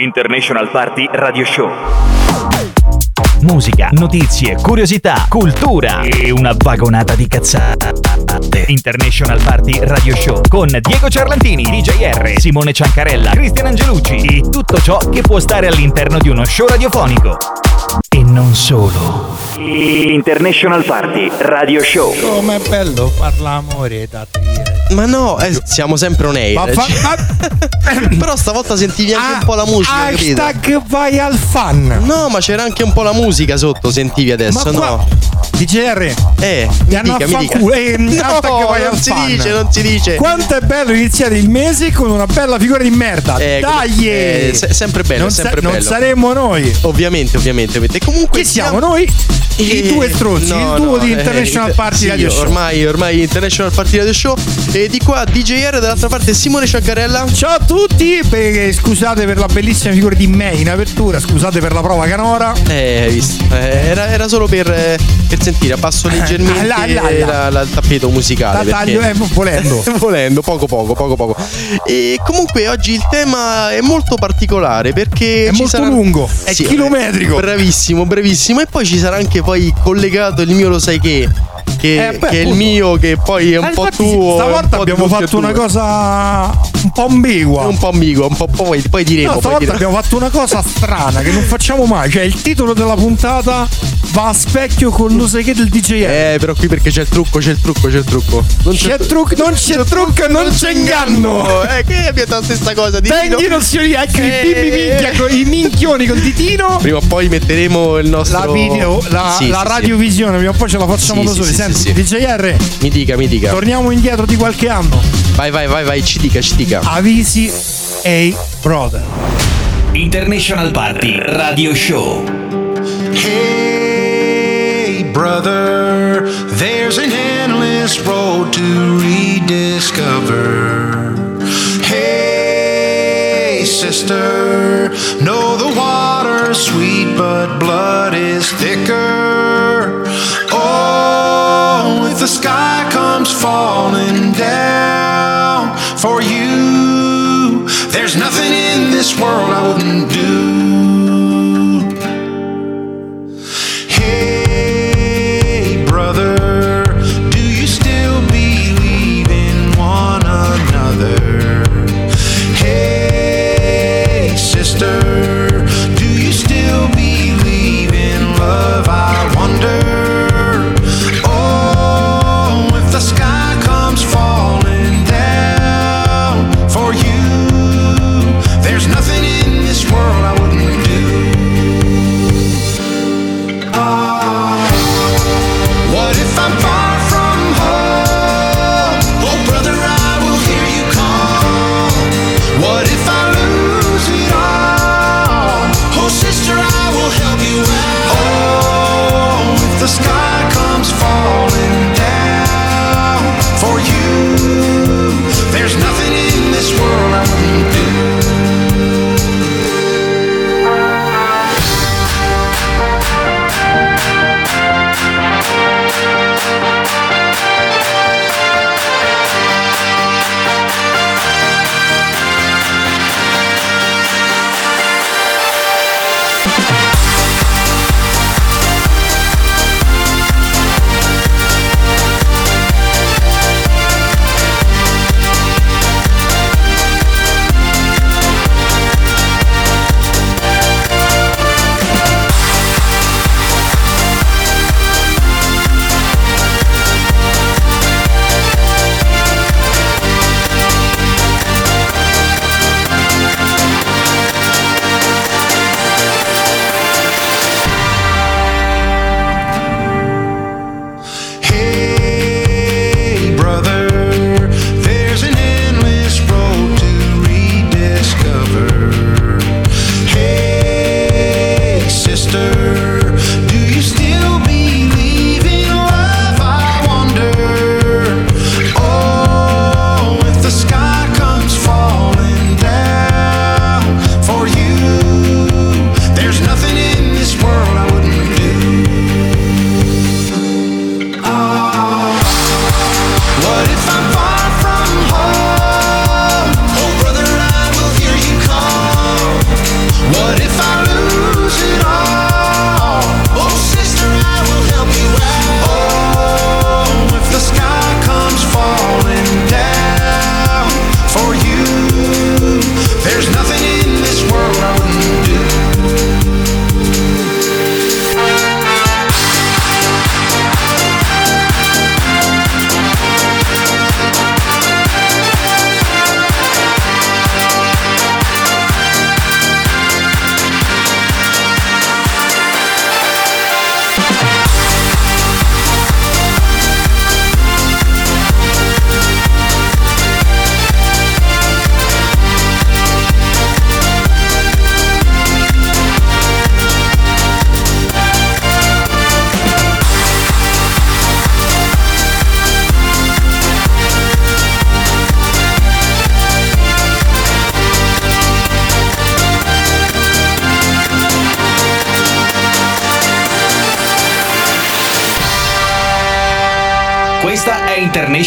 International Party Radio Show. Musica, notizie, curiosità, cultura e una vagonata di cazzate. International Party Radio Show con Diego Ciarlantini, DJR, Simone Ciancarella, Cristian Angelucci e tutto ciò che può stare all'interno di uno show radiofonico. E non solo. International Party Radio Show. Come è bello far l'amore da te. Ma no, eh, siamo sempre on air. Ma fa- ma- Però stavolta sentivi anche Ah, un po' la musica, capito? Hashtag vai al fan. No, ma c'era anche un po' la musica sotto, sentivi adesso, Ma qua- no? DGR, Eh, mi hanno dica, mi dica. affanculo. Eh, No, vai non si fan. dice, non si dice. Quanto è bello iniziare il mese con una bella figura di merda. Eh, Dai! eh, se- sempre bello, non, sempre non bello. saremmo noi. Ovviamente, ovviamente, ovviamente. Comunque Chi siamo noi? I Eh, due stronzi, no, il duo no, di eh, International eh, Party sì, Radio Show. Ormai, ormai International Party Radio Show. E di qua DJR, dall'altra parte Simone Ciaccarella. Ciao a tutti, per- scusate per la bellissima figura di me in apertura, scusate per la prova canora. Eh, hai visto? Eh, era, era solo per, eh, per sentire, abbasso leggermente là, là, là. la- la- il tappeto musicale. La taglio, perché- eh, volendo. Volendo, poco poco, poco poco. E comunque oggi il tema è molto particolare perché È molto sarà- lungo, è Sì, chilometrico. Bravissimo, bravissimo. E poi ci sarà anche poi collegato il mio lo sai che. Che, Eh, beh, che è il mio, che poi è un Eh, po' tuo. un Stavolta di abbiamo fatto una cosa un po' ambigua. Un po' amico, un po' poi, poi diremo. No, poi stavolta diremo. abbiamo fatto una cosa strana che non facciamo mai. Cioè, il titolo della puntata va a specchio con lo sai che del DJ. Eh, però qui perché c'è il trucco, c'è il trucco, c'è il trucco. Non c'è trucco, non c'è trucco, non c'è inganno. Eh, che abbiamo la stessa cosa. Ditino. Tenghino signori, ecco i Eh. bimbi con i minchioni col ditino. Prima o poi metteremo il nostro. La video, la, Sì, la sì, radiovisione, prima o poi ce la facciamo Sì, da soli. Senti, sì, sì. DJR. Mi dica, mi dica. torniamo indietro di qualche anno. Vai, vai, vai, vai, ci dica, ci dica. Avisi, ehi, brother. International Party Radio Show. Hey, brother, there's an endless road to rediscover. Hey, sister, know the water's sweet, but blood is thicker. The sky comes falling down for you, there's nothing in this world I wouldn't do.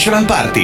Party.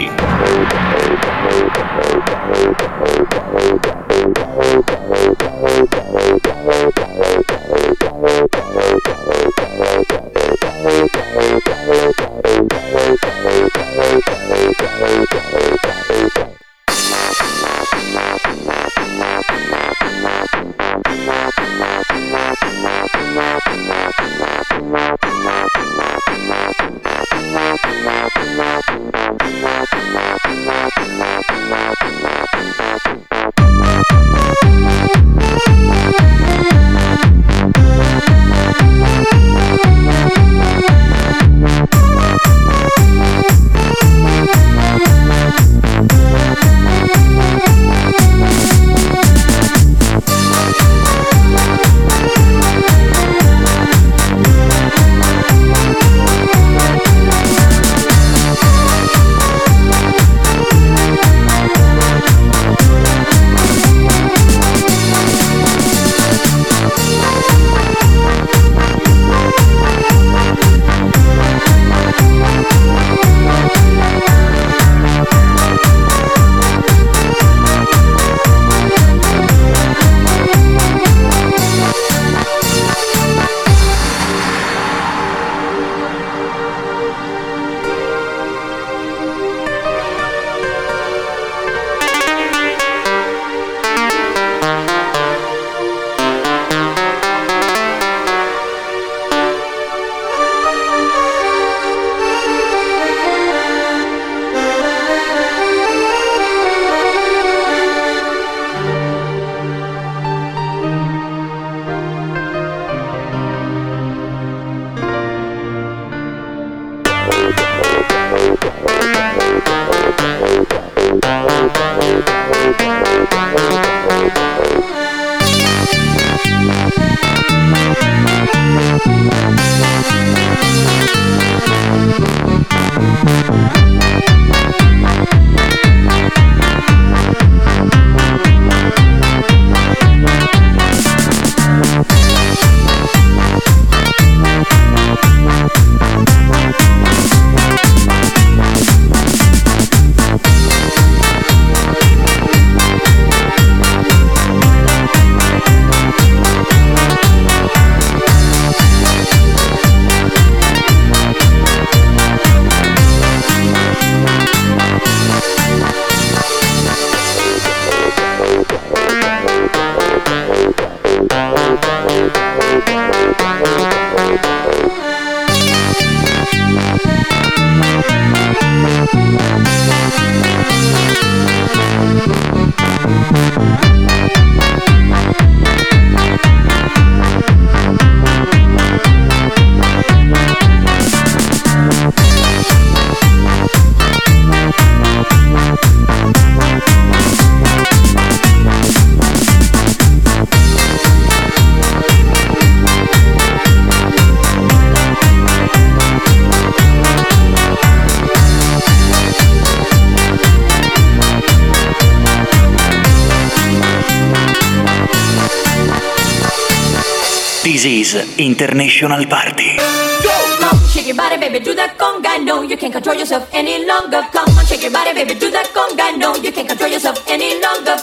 International Party. Come on, shake your body, baby, do that conga. No, you can't control yourself any longer. Come on, shake your body, baby, do that conga. No, you can't control yourself any longer.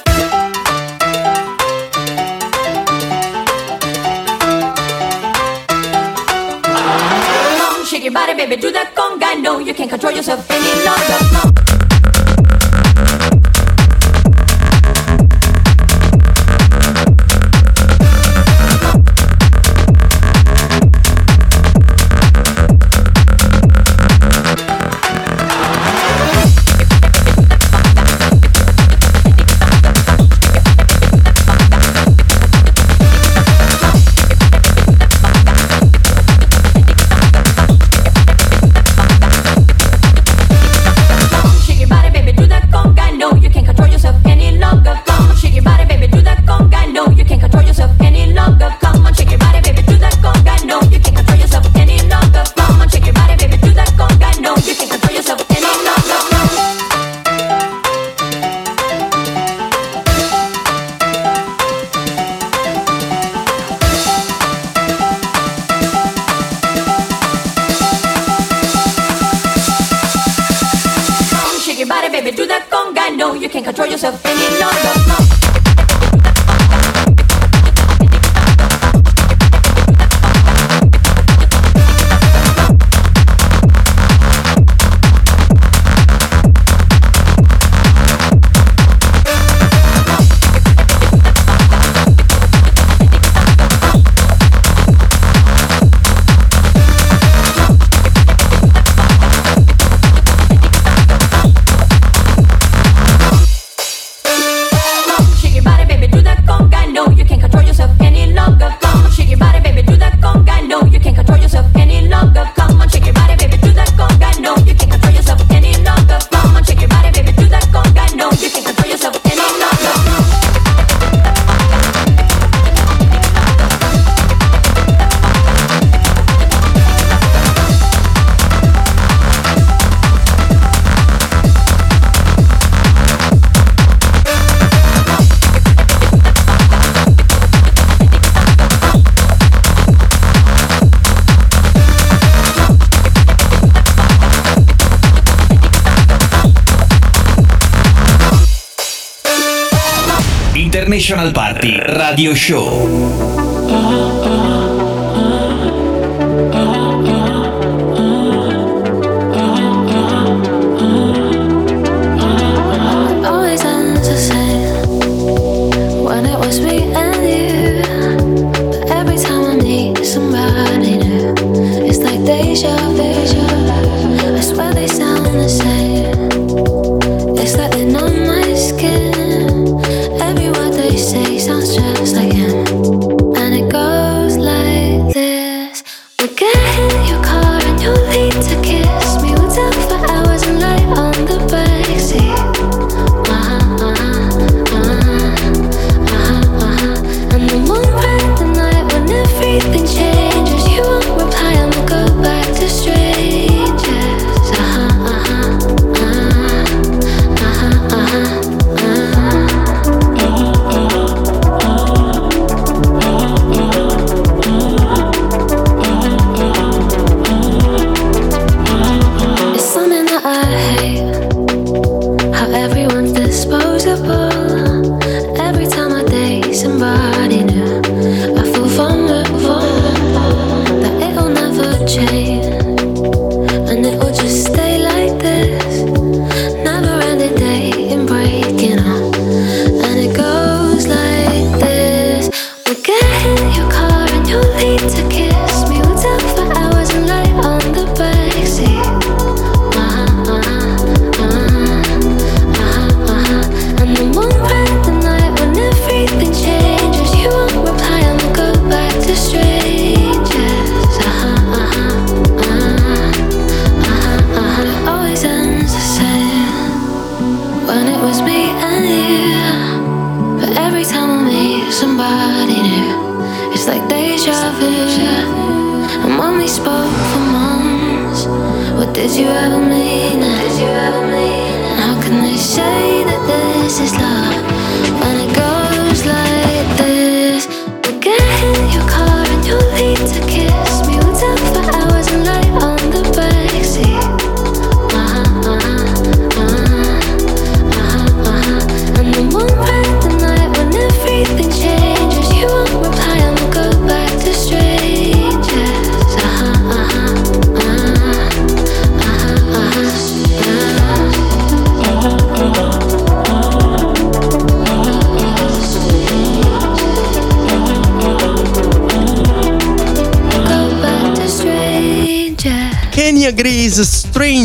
Come shake your body, baby, do that conga. No, you can't control yourself Radio Show. you ever met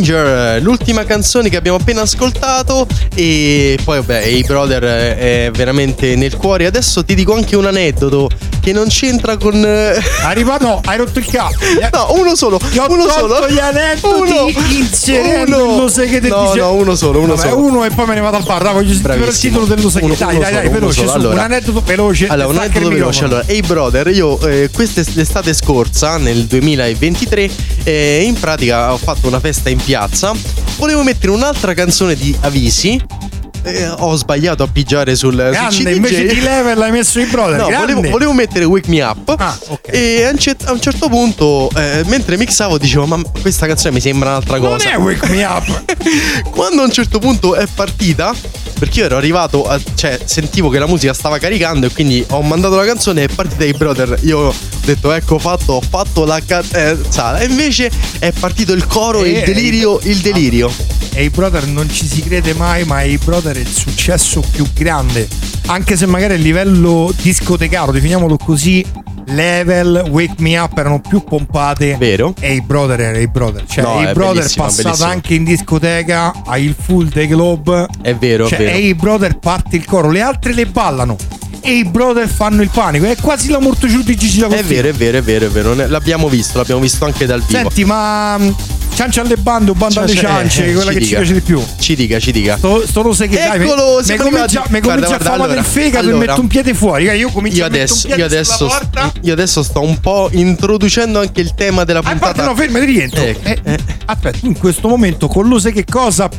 Danger, eh, l'ultima canzone che abbiamo appena ascoltato e poi vabbè, i brother eh, è veramente nel cuore. Adesso ti dico anche un aneddoto che non c'entra con eh, Arrivato, hai rotto il capo. No, uno solo, Ti ho uno solo. Gli aneddoti inserendo uno. lo segreto no, dice... no, uno solo, uno Vabbè, solo. uno e poi me ne vado al bar. Dai, voglio sentire il titolo dello segreto. Dai, dai, dai, veloce, su, allora, un aneddoto veloce. Allora, un aneddoto veloce. Allora, hey brother, io eh, quest'estate scorsa nel 2023 e in pratica ho fatto una festa in piazza. Volevo mettere un'altra canzone di Avisi. Eh, ho sbagliato a pigiare sul, Grande, sul invece di level l'hai messo in brother no, volevo, volevo, mettere Wake Me Up ah, okay. e a un, certo, a un certo punto eh, mentre mixavo dicevo ma questa canzone mi sembra un'altra non cosa non è Wake Me Up quando a un certo punto è partita perché io ero arrivato, a- cioè sentivo che la musica stava caricando e quindi ho mandato la canzone e è partita i brother. Io ho detto, ecco fatto, ho fatto la cazzata. E invece è partito il coro e Eh, il delirio, il delirio. E i brother non ci si crede mai, ma i brother è il successo più grande. Anche se magari a livello discotecario, definiamolo così, level, wake me up erano più pompate. Vero? E i brother era i brother. Cioè, No, i è brother bellissimo, passato bellissimo. anche in discoteca, hai il full day club. È vero, Cioè, è vero. e i brother parte il coro, le altre le ballano. E i brother fanno il panico. È quasi la morto giù di Gigi È D'Agostino. vero, è vero, è vero, è vero. L'abbiamo visto, l'abbiamo visto anche dal vivo. Senti, ma mm, ciancia alle bande o banda alle ciance, eh, quella che ci dica. piace di più. Ci dica, ci dica. Sto, sto lo sai che dai, Eccolo, mi- si mi comincia, mi guarda, comincia a guarda, fama allora, del fegato e allora. metto un piede fuori. Io comincio Io a mettere un adesso, piede io, adesso, porta. io adesso sto un po' introducendo anche il tema della Ah, puntata. infatti no, fermi, rientro. Ecco, Eh, eh. Aspetta, in questo momento con lo sai che cosa?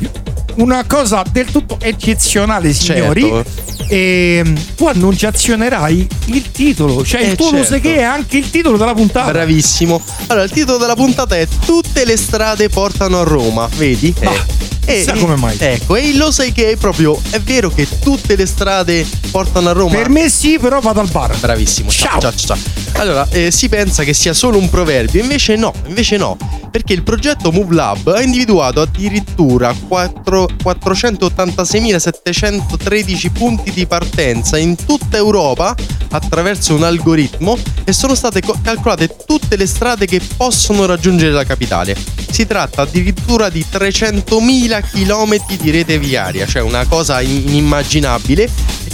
Una cosa del tutto eccezionale, signori. Certo. E tu annunciazionerai il titolo. Cioè, il Eh, tuo lo sai certo. che è anche il titolo della puntata. Bravissimo. Allora, il titolo della puntata è Tutte le strade portano a Roma, vedi? Ma, Eh, chissà come mai. Ecco, e lo sai che è proprio è vero che tutte le strade portano a Roma. Per me sì, però vado al bar. Bravissimo. Ciao. Ciao, ciao, ciao. Allora, eh, si pensa che sia solo un proverbio, invece no, invece no, perché il progetto Move Lab ha individuato addirittura 4 486.713 punti di partenza in tutta Europa attraverso un algoritmo e sono state co- calcolate tutte le strade che possono raggiungere la capitale. Si tratta addirittura di 300.000 km di rete viaria, cioè una cosa in- inimmaginabile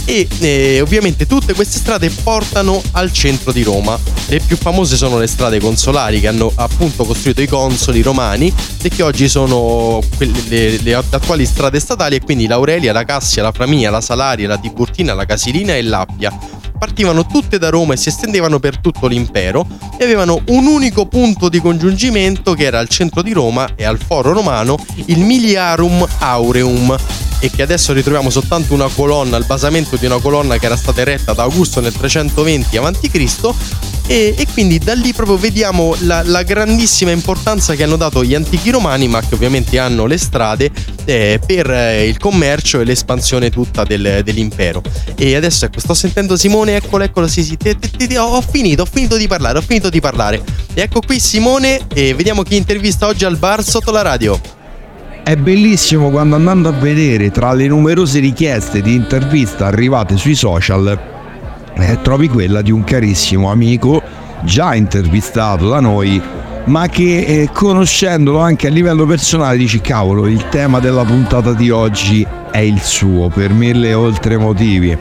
e eh, ovviamente tutte queste strade portano al centro di Roma. Le più famose sono le strade consolari che hanno appunto costruito i consoli romani e che oggi sono quelle- le, le attuali strade statali e quindi l'Aurelia, la Cassia, la Flamia, la Salaria, la Tiburtina, la Casilina e l'Appia. Partivano tutte da Roma e si estendevano per tutto l'impero e avevano un unico punto di congiungimento che era al centro di Roma e al foro romano il Miliarum Aureum e che adesso ritroviamo soltanto una colonna, il basamento di una colonna che era stata eretta da Augusto nel 320 a.C. E, e quindi da lì proprio vediamo la, la grandissima importanza che hanno dato gli antichi romani, ma che ovviamente hanno le strade eh, per eh, il commercio e l'espansione tutta del- dell'impero. E adesso ecco, sto sentendo Simone, eccolo, eccolo, sì, sì, te- te- te- ho, finito, ho finito di parlare, ho finito di parlare. E ecco qui Simone e vediamo chi intervista oggi al bar sotto la radio. È bellissimo quando andando a vedere tra le numerose richieste di intervista arrivate sui social eh, trovi quella di un carissimo amico già intervistato da noi ma che eh, conoscendolo anche a livello personale dici cavolo il tema della puntata di oggi è il suo per mille oltre motivi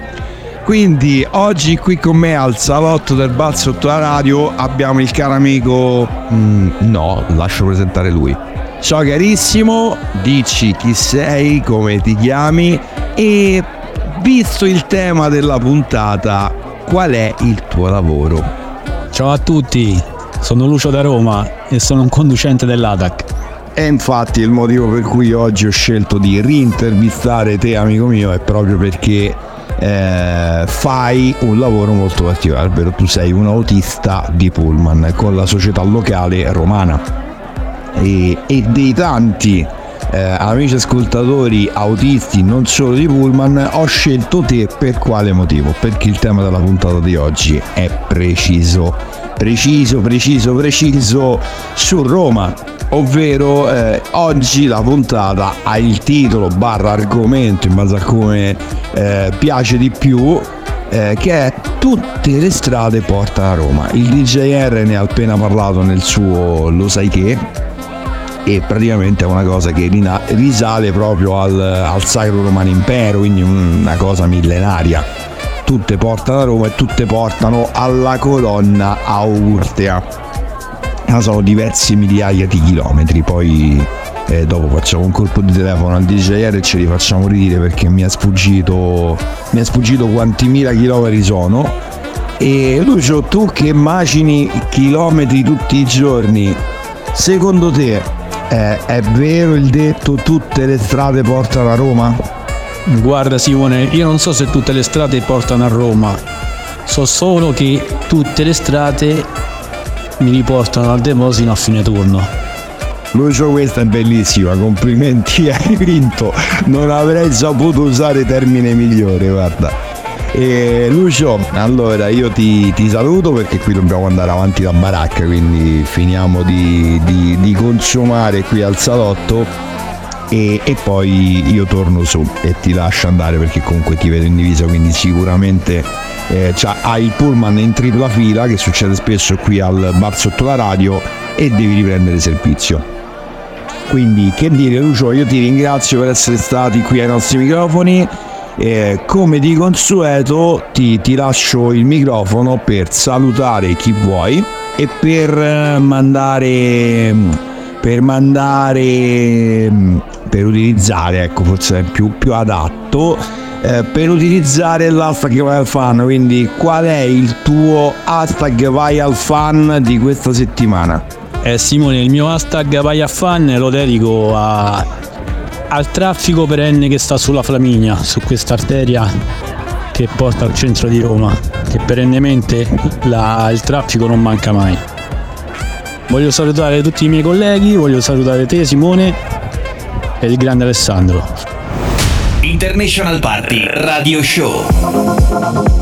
quindi oggi qui con me al salotto del bar sotto la radio abbiamo il caro amico mm, no lascio presentare lui. Ciao carissimo, dici chi sei, come ti chiami e visto il tema della puntata, qual è il tuo lavoro? Ciao a tutti, sono Lucio da Roma e sono un conducente dell'ATAC. E infatti il motivo per cui oggi ho scelto di rintervistare te amico mio è proprio perché eh, fai un lavoro molto particolare, ovvero tu sei un autista di Pullman con la società locale romana e, e dei tanti eh, amici ascoltatori autisti non solo di Pullman ho scelto te per quale motivo? Perché il tema della puntata di oggi è preciso, preciso, preciso, preciso su Roma. Ovvero eh, oggi la puntata ha il titolo barra argomento in base a come eh, piace di più eh, che è tutte le strade portano a Roma. Il DJR ne ha appena parlato nel suo Lo sai che e praticamente è una cosa che risale proprio al, al Sacro Romano Impero, quindi una cosa millenaria. Tutte portano a Roma e tutte portano alla colonna Augustea. Ma sono diversi migliaia di chilometri, poi eh, dopo facciamo un colpo di telefono al DJR e ce li facciamo ridire perché mi è sfuggito, mi è sfuggito quanti mila chilometri sono. E Lucio, tu che macini chilometri tutti i giorni, secondo te eh, è vero il detto tutte le strade portano a Roma? Guarda Simone, io non so se tutte le strade portano a Roma, so solo che tutte le strade mi riportano al deposito a fine turno. Lucio questa è bellissima, complimenti, hai vinto, non avrei saputo usare termine migliore, guarda. E Lucio, allora io ti, ti saluto perché qui dobbiamo andare avanti da baracca, quindi finiamo di, di- di consumare qui al salotto e, e poi io torno su e ti lascio andare perché comunque ti vedo in divisa, quindi sicuramente eh, c'ha- hai il pullman in tripla fila che succede spesso qui al bar sotto la radio e devi riprendere servizio. Quindi che dire Lucio, io ti ringrazio per essere stati qui ai nostri microfoni. Eh, come di consueto ti, ti lascio il microfono per salutare chi vuoi e per eh, mandare per mandare per utilizzare ecco forse è più, più adatto eh, per utilizzare l'hashtag vai al fan. Quindi qual è il tuo hashtag vai al fan di questa settimana? Eh Simone, il mio hashtag vai a fan lo dedico a- al traffico perenne che sta sulla Flaminia, su questa arteria che porta al centro di Roma, che perennemente la- il traffico non manca mai. Voglio salutare tutti i miei colleghi, voglio salutare te Simone e il grande Alessandro. International Party Radio Show.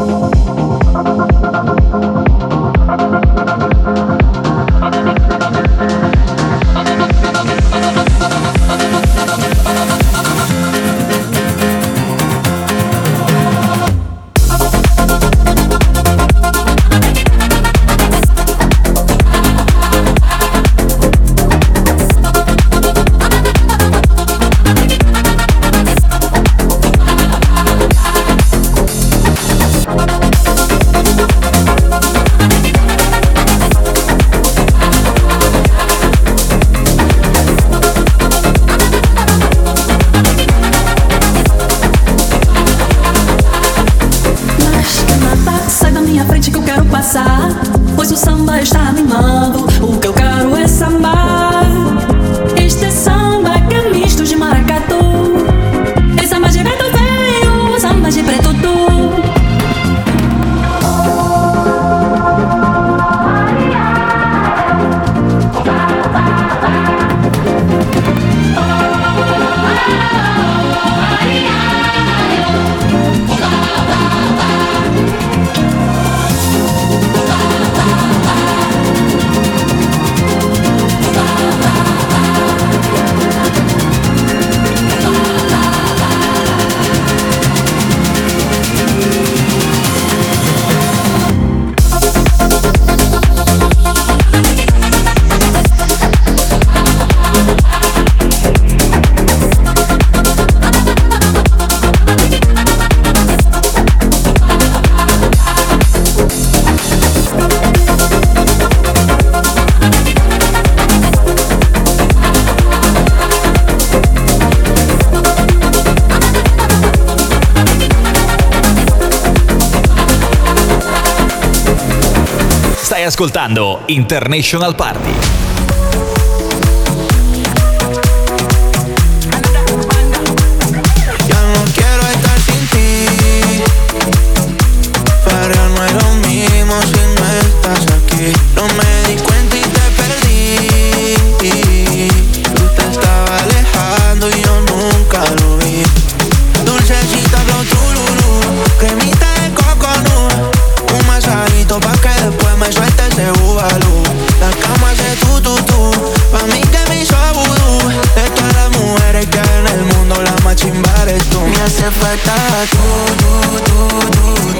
Ascoltando International Party. falta tú, tú, tú.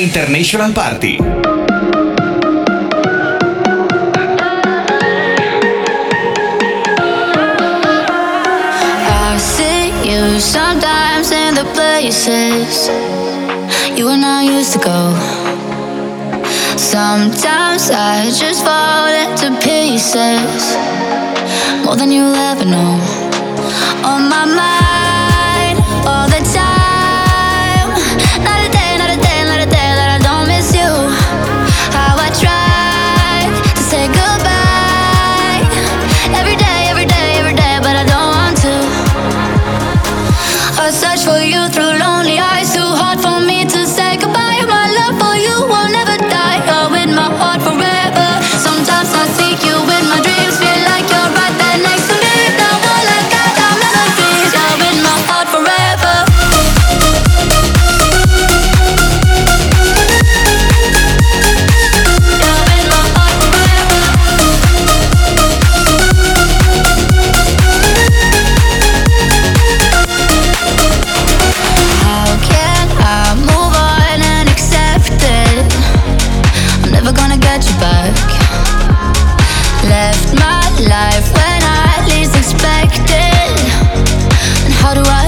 International Party. Sometimes in the places you and I used to go. Sometimes I just fall into pieces more than you'll ever know. On my mind. got your back. Left my life when I least expected. And how do I?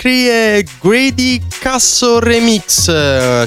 McCree e Grady Casso Remix.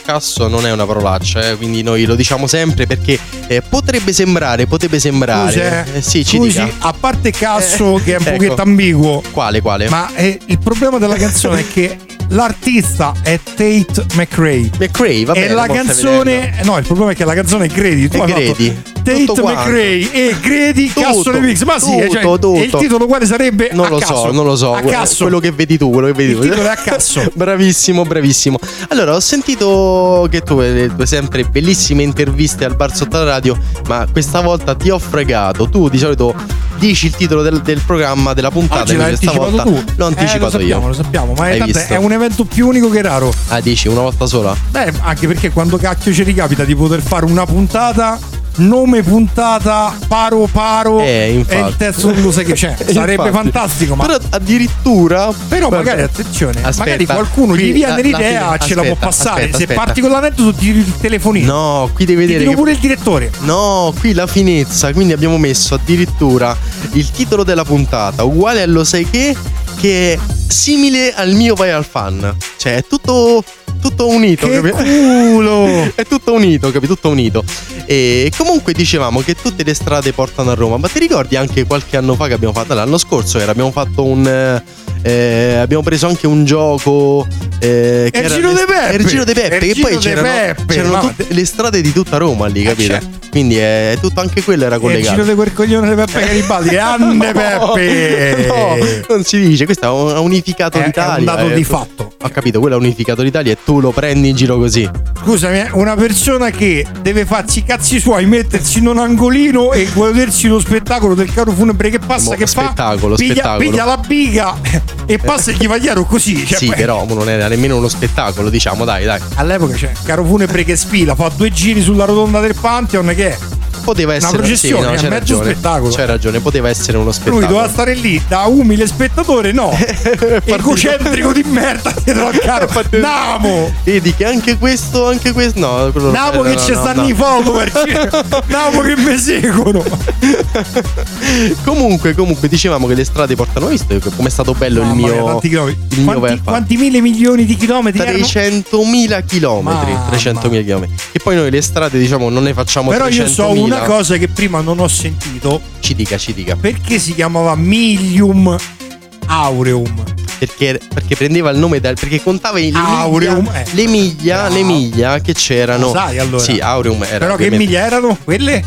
Casso non è una parolaccia, eh, quindi noi lo diciamo sempre perché eh, potrebbe sembrare, potrebbe sembrare. Scusi, eh. Eh, sì, ci Scusi, dica. a parte Casso Eh, che è un ecco. pochetto ambiguo, Quale, quale? ma eh, il problema della canzone è che l'artista è Tate McRae. McCree, va e bene. la mo stai canzone, vedendo. no, il problema è che la canzone è Grady. Tu fatto Grady. Tate Tutto quanto. McRae e Grady Casso Remix. Ma sì, tutto, cioè, tutto. e il titolo quale sarebbe? Non lo caso. so, non lo so. A caso. Quello che vedi tu, quello che vedi Il tu. titolo è a caso. bravissimo, bravissimo. Allora, ho sentito che tu hai tue sempre bellissime interviste al bar sotto la radio, ma questa volta ti ho fregato. Tu di solito dici il titolo del, del programma, della puntata, Oggi l'hai anticipato stavolta tu. l'ho Eh, anticipato lo sappiamo, io. lo sappiamo, ma è, è un evento più unico che raro. Ah, dici una volta sola? Beh, anche perché quando cacchio ci ricapita di poter fare una puntata, nome puntata, paro paro, Eh, e il testo non lo sai che c'è. Sarebbe Infatti. fantastico, ma Però addirittura. Però Guarda, magari attenzione, aspetta, magari qualcuno gli viene l'idea, fine- ce la può aspetta, passare. aspetta, Se aspetta. parti con l'aneddoto ti tiri il telefonino. No, qui devi vedere. che- pure il direttore. No, qui la finezza, quindi abbiamo messo addirittura il titolo della puntata uguale allo sai che che è simile al mio vai al fan. Cioè, è tutto tutto unito, Che capi- culo! è tutto unito, capi? Tutto unito. E comunque dicevamo che tutte le strade portano a Roma, ma ti ricordi anche qualche anno fa che abbiamo fatto? L'anno scorso era, abbiamo fatto un eh, eh, abbiamo preso anche un gioco eh, che il era de Peppe! Giro de Peppe il che poi de c'erano, Peppe! c'erano Ma- tutte le strade di tutta Roma lì, capito? certo. Quindi è tutto anche quello era il collegato. giro di quel coglione di Peppe Garibaldi, Anne Peppe! No, non si dice, questo ha un- ha unificato È- è un l'Italia. dato eh. di fatto. Ho capito, quello ha unificato l'Italia e tu lo prendi in giro così. Scusami, eh, una persona che deve farsi i cazzi suoi, mettersi in un angolino e godersi lo spettacolo del carro funebre che passa, Mo- che spettacolo, fa? Piglia, spettacolo. piglia la biga e passa gli va chiaro così. Cioè, sì, poi- però non era nemmeno uno spettacolo, diciamo, dai, dai. All'epoca c'è carro funebre che sfila, fa due giri sulla rotonda del Pantheon che è? Poteva essere processione, sì, no, c'è mezzo ragione. spettacolo. C'è ragione, poteva essere uno Lui spettacolo. doveva stare lì da umile spettatore, no. Egocentrico di merda dietro al carro. Namo! Vedi che anche questo, anche questo. No, Namo che ci no, stanno no. i follower. Namo che mi seguono. Comunque, comunque, dicevamo che le strade portano. Visto come è stato bello il Mamma mia, mio. chilometri. il mio Quanti, Verfa. quanti mille milioni di chilometri erano? 300.000 chilometri. Mamma. 300.000 chilometri. E poi noi le strade, diciamo, non ne facciamo Però io 300.000. so una cosa che prima non ho sentito. Ci dica, ci dica. Perché si chiamava Milium Aureum? Perché, perché prendeva il nome dal. Perché contava le Aureum, miglia, eh. le miglia, le miglia che c'erano. Lo sai, allora. Sì, Aureum era. Però che ovviamente- miglia erano? Quelle?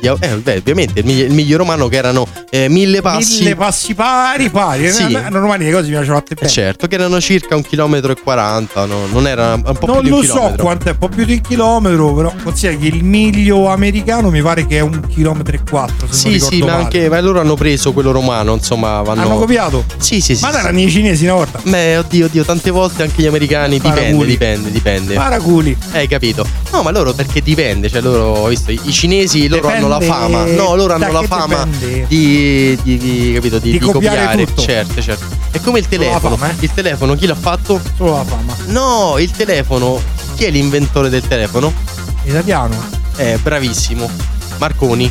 Eh, beh, ovviamente il miglio, il miglio romano che erano eh, mille passi. Mille passi pari, pari. Sì. Eh, Romani le cose mi piacciono fatte Eh, bene. certo, che erano circa un chilometro e 40, no? non era un po' Non più di un lo so chilometro. quanto è, un po' più di un chilometro, però considera che il miglio americano mi pare che è un chilometro e quattro. Non Sì, sì, ma male. anche ma loro hanno preso quello romano, insomma, vanno Hanno copiato? Sì, sì, sì. Ma erano i cinesi una volta. Beh, oddio, oddio, tante volte anche gli americani dipende, Paraculi. dipende, dipende. Paraculi. Hai capito? No, ma loro perché dipende, cioè loro, ho visto, i cinesi loro hanno la Dipende fama. No, loro hanno la che fama dipende. di, di, di- capito, di, Di copiare tutto. Certo, certo. È come il telefono. fama, eh? Il telefono chi l'ha fatto? Solo la fama. No, il telefono. Chi è l'inventore del telefono? Italiano. Eh, bravissimo. Marconi.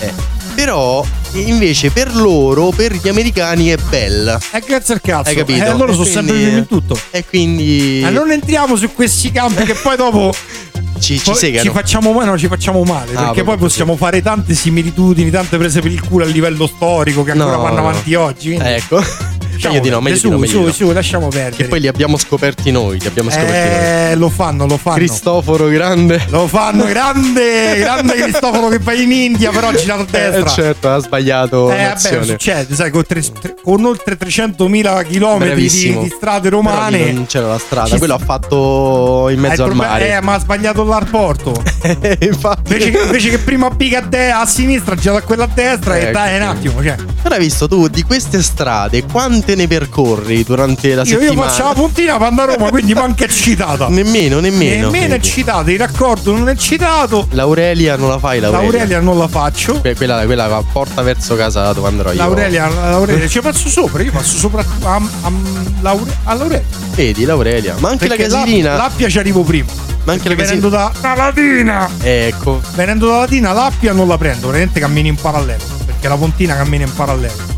Eh. Però invece per loro, per gli americani è bella. E grazie al cazzo. Hai capito? Eh, loro E sono sempre quindi- primi in tutto. E quindi Eh, non entriamo su questi campi che poi dopo ci, ci ci facciamo male, no, ci facciamo male. Ah, perché poi possiamo fare tante similitudini, tante prese per il culo a livello storico che ancora No, vanno no. avanti oggi. quindi Ecco. Lasciamo meglio di no, meglio perdere. di no, su, meglio di su, no. su, lasciamo Che perdere. poi li abbiamo scoperti noi, li abbiamo scoperti noi. eh, lo fanno, lo fanno. Cristoforo grande. Lo fanno, grande, grande Cristoforo che va in India, però ha girato a Eh, destra. certo, ha sbagliato Eh, vabbè, succede, sai, con, tre- tre- con oltre 300.000 km di, di strade Però romane. non c'era la strada, Ci quello ha fatto in Eh, mezzo il al problema- mare. Eh, ma ha sbagliato l'aeroporto. Infatti. Invece che, invece che prima piga a, de- a sinistra, gira da quella a destra e Ecco. dai un attimo. Cioè. Però hai visto tu di queste strade quante ne percorri durante la Io, io settimana? faccio la puntina andare a Roma, quindi manca eccitata. Nemmeno, nemmeno. Nemmeno è citata, il raccordo non è citato. L'Aurelia non la fai, l'Aurelia. L'Aurelia non la faccio. Que- Quella, quella va- porta verso casa dove andrò io. L'Aurelia, l'Aurelia, ci passo sopra, io passo sopra a, a- all'Aure- all'Aurelia. Vedi, l'Aurelia. Ma anche Perché la gasolina. L'Appia ci arrivo prima. Ma anche la Perché venendo gasolina. da, da Latina. Ecco. Venendo da Latina, l'Appia non la prendo, veramente cammini in parallelo. Perché la pontina cammina in parallelo.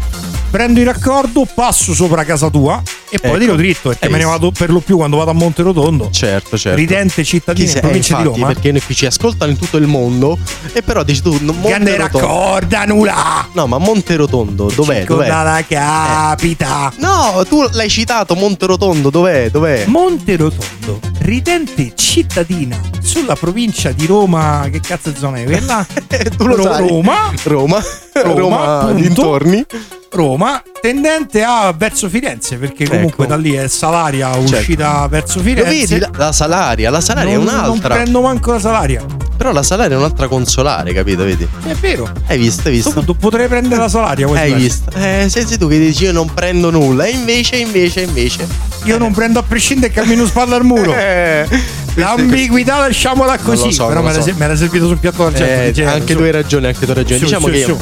Prendo il raccordo, passo sopra casa tua E poi Ecco. tiro dritto, perché Hai me ne visto? vado per lo più quando vado a Monterotondo. Certo, certo. Ridente cittadino in se- provincia eh, di infatti, Roma. Perché noi qui ci ascoltano in tutto il mondo. E però dici tu, non Grande raccorda nulla. No, ma Monterotondo, dov'è? Con Dov'è? la capita. No, tu l'hai citato Monterotondo, dov'è? Dov'è? Monterotondo, ridente cittadina sulla provincia di Roma. Che cazzo zona è quella? tu lo Ro- sai. Roma. Roma. Roma, punto. dintorni. Roma, tendente a verso Firenze, perché comunque Ecco. da lì è Salaria uscita verso Lo Firenze. vedi? La, la Salaria, la Salaria non, è un'altra. Non prendo manco la Salaria. Però la Salaria è un'altra consolare, capito? Vedi? È vero. Hai visto? Hai visto? Tu potrei prendere la Salaria. Hai visto? Eh, sei tu che dici io non prendo nulla. E invece, invece, invece. Io non prendo a prescindere e cammino spalla al muro. Eh, L'ambiguità lasciamola così. so, però me l'era so. me l'era servito sul piatto d'argento. eh, genere, anche su. tu hai ragione, anche tu hai ragione. Su, diciamo su, che,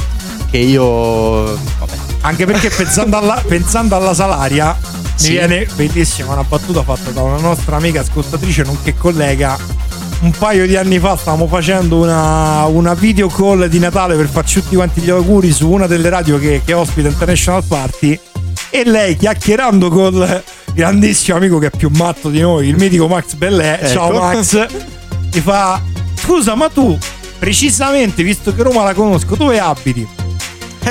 che io. Anche perché pensando alla, pensando alla Salaria Sì. mi viene bellissima una battuta fatta da una nostra amica ascoltatrice nonché collega. Un paio di anni fa stavamo facendo una, una video call di Natale per farci tutti quanti gli auguri su una delle radio che, che ospita International Party e lei chiacchierando col grandissimo amico che è più matto di noi, il mitico Max Bellè, ciao Ecco. Max, ti fa scusa ma tu precisamente visto che Roma la conosco dove abiti?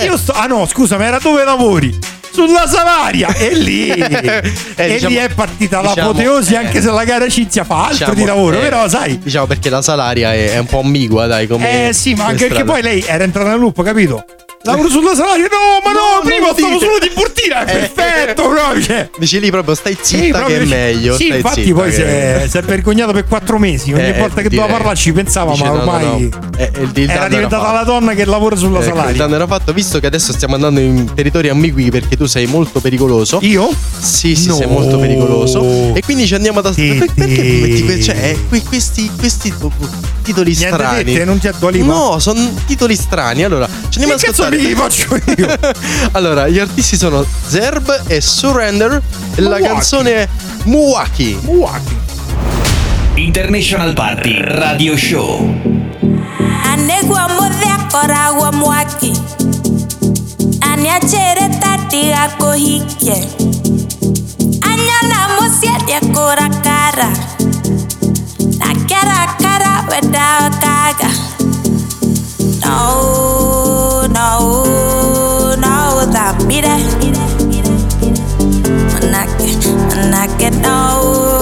Eh. Io sto. Ah no, scusa, ma era dove lavori? Sulla Salaria! E lì. e diciamo- lì è partita diciamo, l'apoteosi, eh, anche se la gara Cinzia fa altro Diciamo, di lavoro. eh, però, sai. Diciamo perché la Salaria è, è un po' ambigua, dai. Come Eh sì, ma anche perché poi lei era entrata nel loop, capito? Lavoro sulla Salaria? No, ma no, No, prima stavo solo di Burtina, è Eh, perfetto, proprio. Cioè. Dici lì proprio stai Sì, zitta che proprio è dice- meglio. Sì, infatti zitta poi che si è si è vergognato per quattro mesi. Ogni Eh, volta che doveva parlarci pensava, Dice, ma no, no, ormai no. Eh, il- il era diventata fatto. la donna che lavora sulla il Salaria. danno era fatto, visto che adesso stiamo andando in territori ambigui perché tu sei molto pericoloso. Io? Sì, sì, sei molto pericoloso. E quindi ci andiamo ad Sì, ascoltare. Perché sì. metti cioè, eh, que- questi, questi to- titoli strani? non Dua Lipa? No, sono titoli strani. Allora, ci andiamo ad Che ascoltare. Li faccio io? allora, gli artisti sono Zerb e Surrender. E la canzone è Muwaki. Muwaki. International Party Radio Show. anegwa muthekora gwa mwaki aniachere tatiga kuhikie anyona musiendie kurakara nakerakara wedakaga no no no thamire manake manake no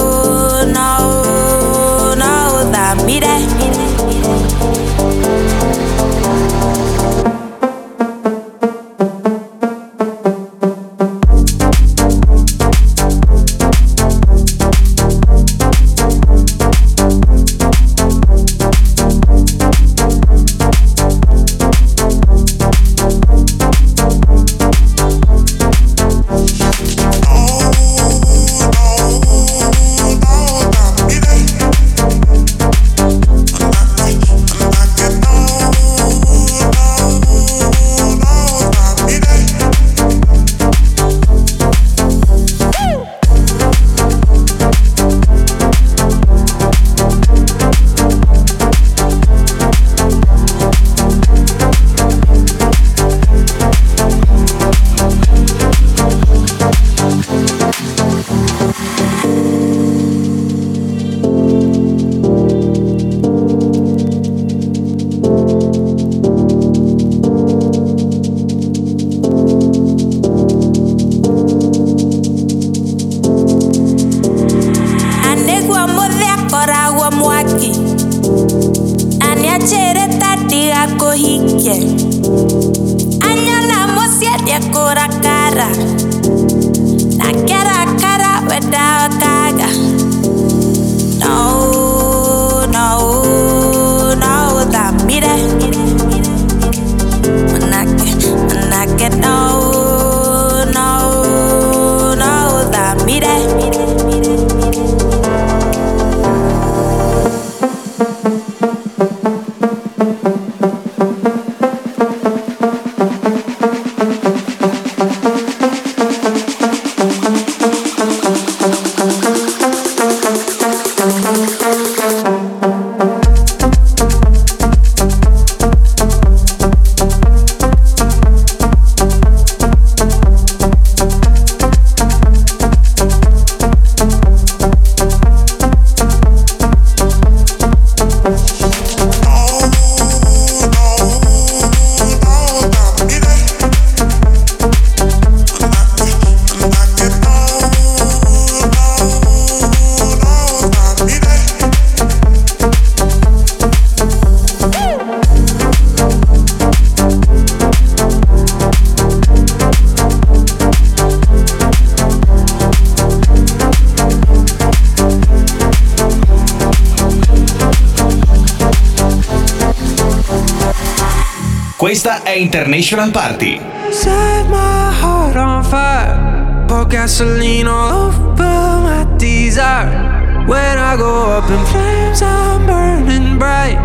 Questa è International Party. Set my heart on fire. Pour gasoline all over my desire. When I go up in flames, I'm burning bright.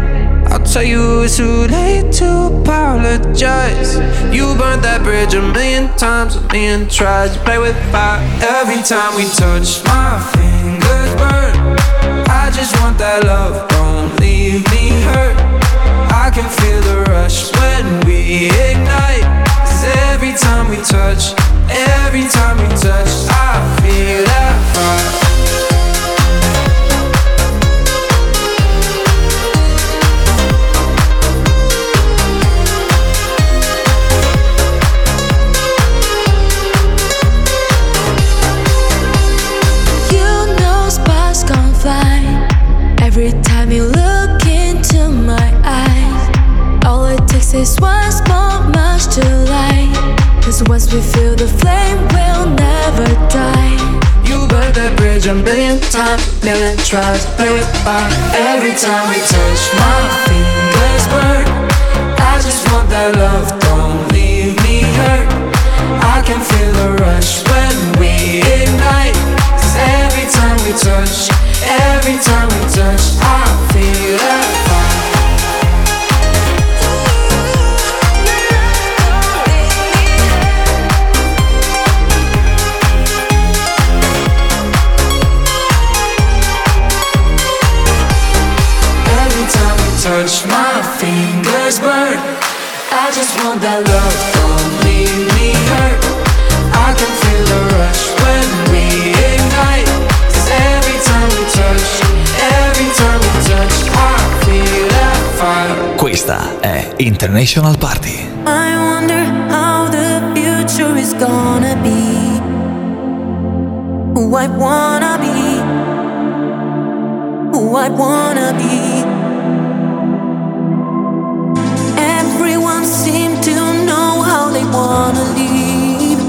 I'll tell you it's too late to apologize. You burnt that bridge a million times, a million tries. You play with fire every time we touch. My fingers burn. I just want that love. Don't leave me hurt. I can feel the rush when we ignite. 'Cause every time we touch, every time we touch, I feel that fire. It takes is one small match to light. Cause once we feel the flame, we'll never die. You burn that bridge a million times, million tries. With fire every time we touch. My fingers burn. I just want that love. Don't leave me hurt. I can feel the rush when we ignite. 'Cause every time we touch, every time we touch, I feel that just want that love, don't leave me hurt. I can feel the rush when we ignite. 'Cause every time we touch, every time we touch, I feel that fire. Questa è International Party. I wonder how the future is gonna be. Who I wanna be. Who I wanna be. Wanna leave.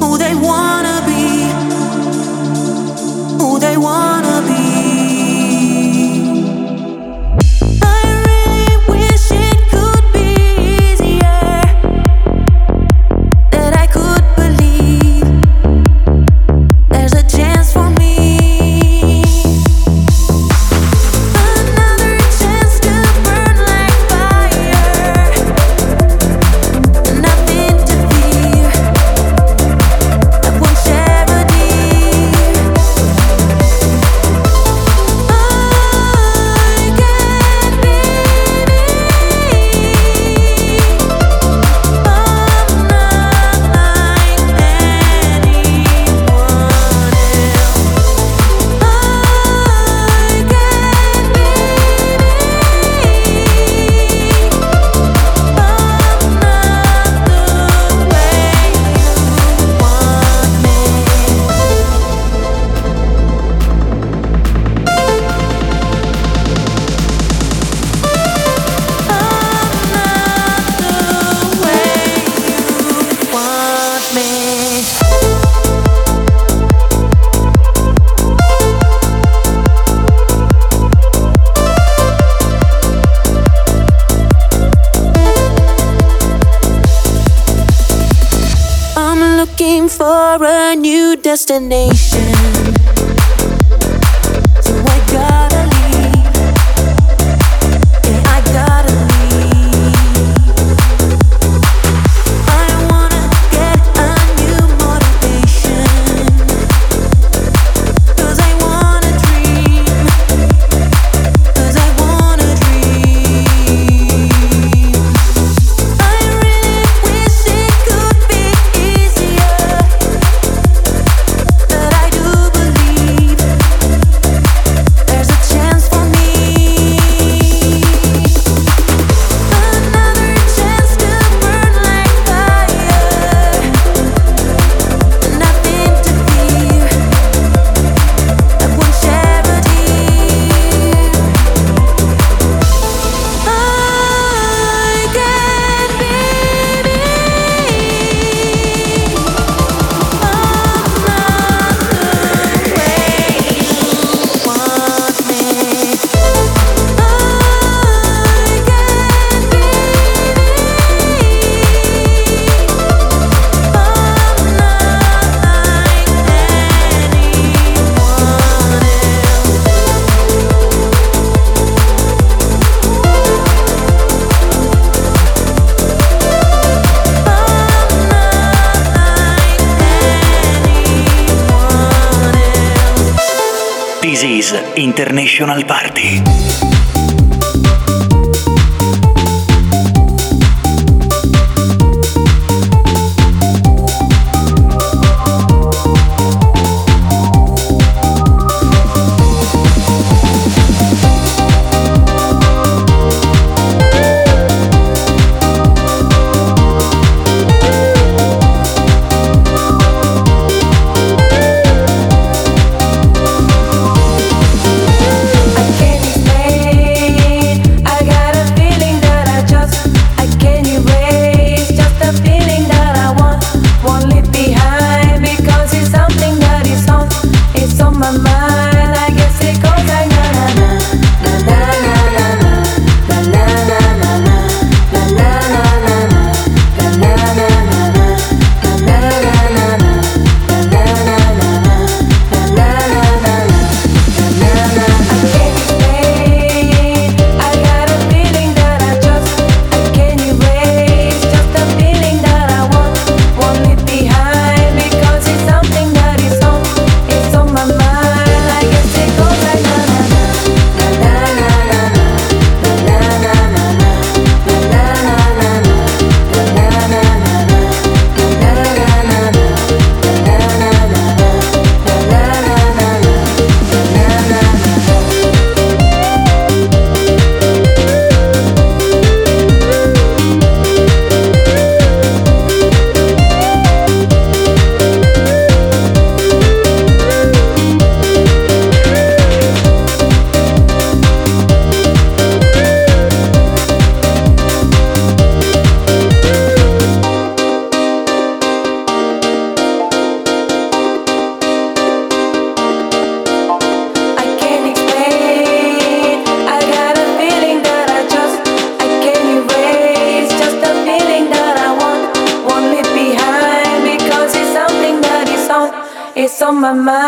Who they wanna be. Who they wanna destination. International Party. My mind.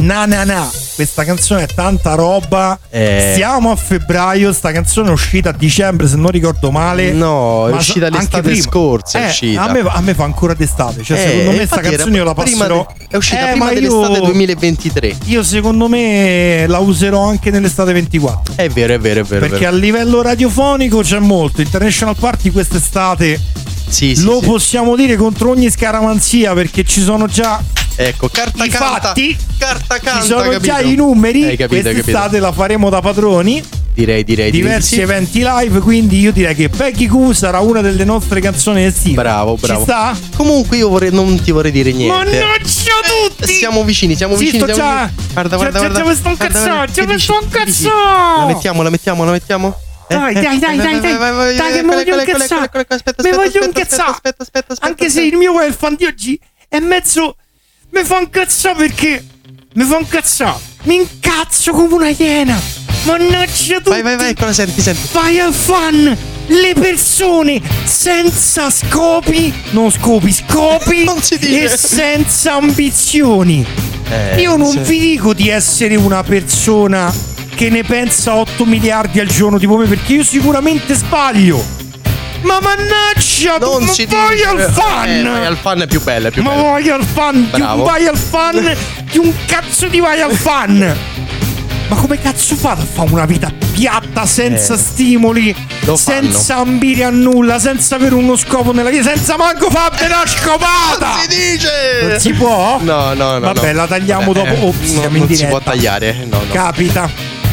Na Na Na. Questa canzone è tanta roba. Eh. Siamo a febbraio. Sta canzone è uscita a dicembre, se non ricordo male. No, è uscita l'estate scorsa, è Eh, uscita. A me, a me fa ancora d'estate. Cioè, Eh, secondo me, sta canzone io la passerò. de- è uscita Eh, prima ma dell'estate io- 2023. Io, secondo me, la userò anche nell'estate 24. È vero, è vero, è vero. è Perché vero. a livello radiofonico c'è molto. International Party quest'estate Sì, sì, lo sì. possiamo dire contro ogni scaramanzia perché ci sono già Ecco, carta i canta. fatti, Carta canta, ci sono capito? già i numeri. Hai capito, quest'estate la faremo da padroni. Direi, direi, direi diversi di sì. eventi live. Quindi io direi che Peggy Q sarà una delle nostre canzoni estive. Bravo, bravo. Ci sta? Comunque io vorrei, non ti vorrei dire niente. Mannaggia tutti! Siamo vicini, siamo Sì, vicini. sto siamo già- vicini. Guarda, guarda, già- guarda. già mi sto Guarda, incazzando, guarda, già che mi dici? sto Che dici? incazzando. La mettiamo, la mettiamo, la mettiamo? Eh, Dai, eh, dai, dai, dai, vai, vai, dai, che mi voglio incazzare. Mi voglio incazzare. Anche se il mio welfare di oggi è mezzo. Mi fa incazzare perché. Mi fa incazzare. Mi incazzo come una iena. Mannaggia tutti. Vai, vai, vai, cosa senti, senti. Vai al fan. Le persone senza scopi, non scopi, scopi Non e senza ambizioni. Eh, Io non sì. vi dico di essere una persona che ne pensa 8 miliardi al giorno tipo me, perché io sicuramente sbaglio. Ma mannaggia, Non ma si vai dice. al fan! Eh, vai al fan è più bello, è più Ma bello. vai al fan, di un Bravo. vai al fan, di un cazzo di vai al fan! Ma come cazzo fate a fare una vita piatta, senza Eh, stimoli, senza ambire a nulla, senza avere uno scopo nella vita, senza manco fare una scopata? Non si dice! Non si può? No, no, no. Vabbè, no. la tagliamo Vabbè, dopo. eh, Ops, no, siamo in non si può diretta. tagliare. No, no. Capita.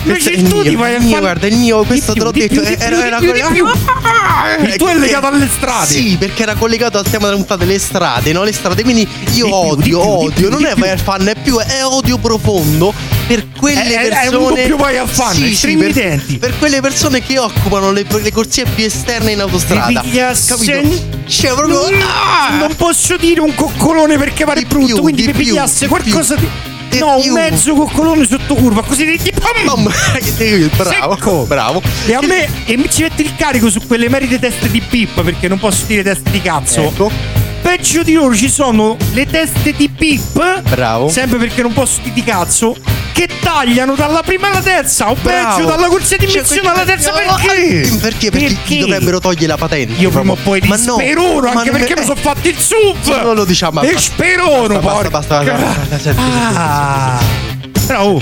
Invece il tu ti vai mio, fan- guarda, il mio, questo te l'ho detto, era, collegato- Il tuo è legato alle strade. Sì, perché era collegato al tema della puntata delle strade, no? Le strade, quindi io odio, odio, non è vai al fan, è più è odio profondo per quelle È- è- è un persone doppio al fan, Sì, sì, per, per quelle persone che occupano le, le corsie più esterne in autostrada. Capito? Cioè, proprio ah! Non posso dire un coccolone perché pare brutto, quindi di mi pigliasse qualcosa di. Di No, più. un mezzo coccolone sotto curva, così di di- pam! Bravo, Secco. bravo. E a me e mi ci mette il carico su quelle merite teste di pip, perché non posso dire teste di cazzo. Ecco. Peggio di loro ci sono le teste di pip. Bravo. Sempre perché non posso di cazzo. Che tagliano dalla prima alla terza. O Bravo. peggio dalla corsia di Cioè, missione alla terza. Perché? Perché? Perché, gli dovrebbero togliere la patente. Io prima o poi Ma li no, ma anche non perché mi sono fatti il SUV. Non lo diciamo. E basta. sperono, Basta, basta, basta, basta, Ah. Però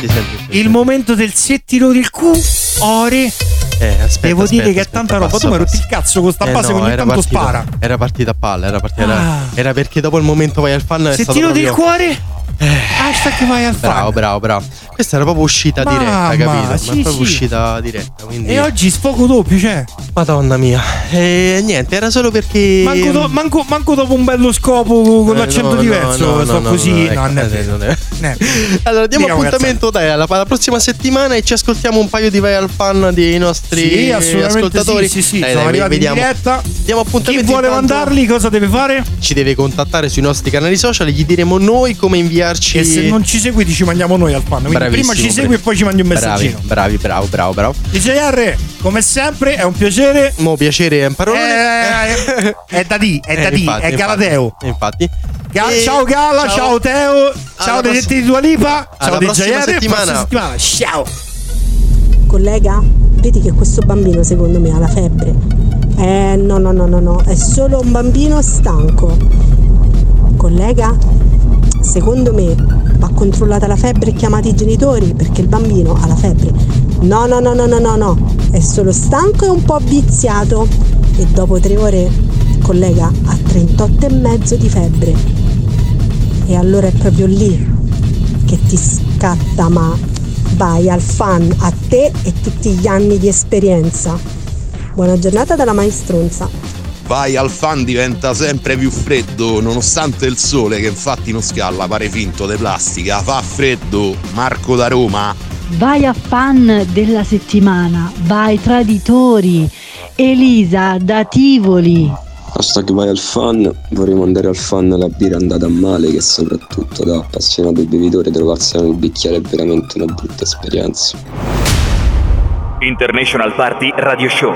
il momento del settilo del Q. Ore. Eh, aspetta, Devo dire aspetta, che è aspetta, tanta roba. tu mi hai rotto il cazzo con sta Eh base no, che ogni tanto partita- spara. Era partita a palla, era partita. Ah. Era, era perché dopo il momento vai al fan Settilo del proprio... cuore. Hashtag che vai al fan. Bravo, bravo, bravo. Questa era proprio uscita Mamma, diretta, capito? Ma sì, è proprio sì. uscita diretta. Quindi... E oggi sfogo doppio, cioè. Madonna mia. E niente, era solo perché. Manco, do- manco- manco dopo un bello scopo con Eh, l'accento no, diverso. no, no, sto no, così. no, No, ecco, non è eh, vero. non è- Ne- Allora, diamo Diciamo appuntamento dai, alla, alla prossima settimana e ci ascoltiamo un paio di vai al fan dei nostri Sì, ascoltatori. sì, sì, sì, Dai, sono dai, vediamo. Diamo Chi appuntamento vuole intanto- mandarli cosa deve fare? Ci deve contattare sui nostri canali social, gli diremo noi come inviarci. E se non ci segui ti ci mandiamo noi al fan. Quindi Bravissimo, prima ci segui e poi ci mandi un messaggino. Bravi, bravi, bravo, bravo, bravo. DJR, come sempre, è un piacere. Mo piacere è un parole. Eh, è da di, è da Eh, di, infatti, è Galateo. Infatti. Ga- E- ciao Gala, ciao, Teo, ciao Alla dei pross- detti di Dua Lipa, ciao alla prossima DJR, settimana. prossima settimana. Ciao. Collega, vedi che questo bambino secondo me ha la febbre. Eh no no no no no, è solo un bambino stanco. Collega, secondo me va controllata la febbre e chiamati i genitori perché il bambino ha la febbre. No no no no no no no, è solo stanco e un po' viziato. E dopo tre ore, collega, ha 38 mezzo di febbre. E allora è proprio lì che ti scatta, ma vai al fan a te e tutti gli anni di esperienza. Buona giornata dalla maestronza. Vai al fan diventa sempre più freddo, nonostante il sole che infatti non scalla, pare finto di plastica. Fa freddo, Marco da Roma. Vai a fan della settimana, vai traditori, Elisa da Tivoli. Hashtag vai al fan, vorrei mandare al fan la birra andata a male che soprattutto da appassionato bevitore trovarsela nel bicchiere è veramente una brutta esperienza. International Party Radio Show.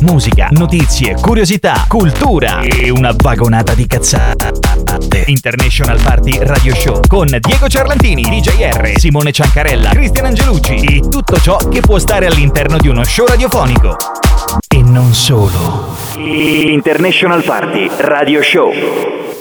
Musica, notizie, curiosità, cultura e una vagonata di cazzate. International Party Radio Show con Diego Ciarlantini, DJR, Simone Ciancarella, Cristian Angelucci e tutto ciò che può stare all'interno di uno show radiofonico. E non solo. International Party Radio Show.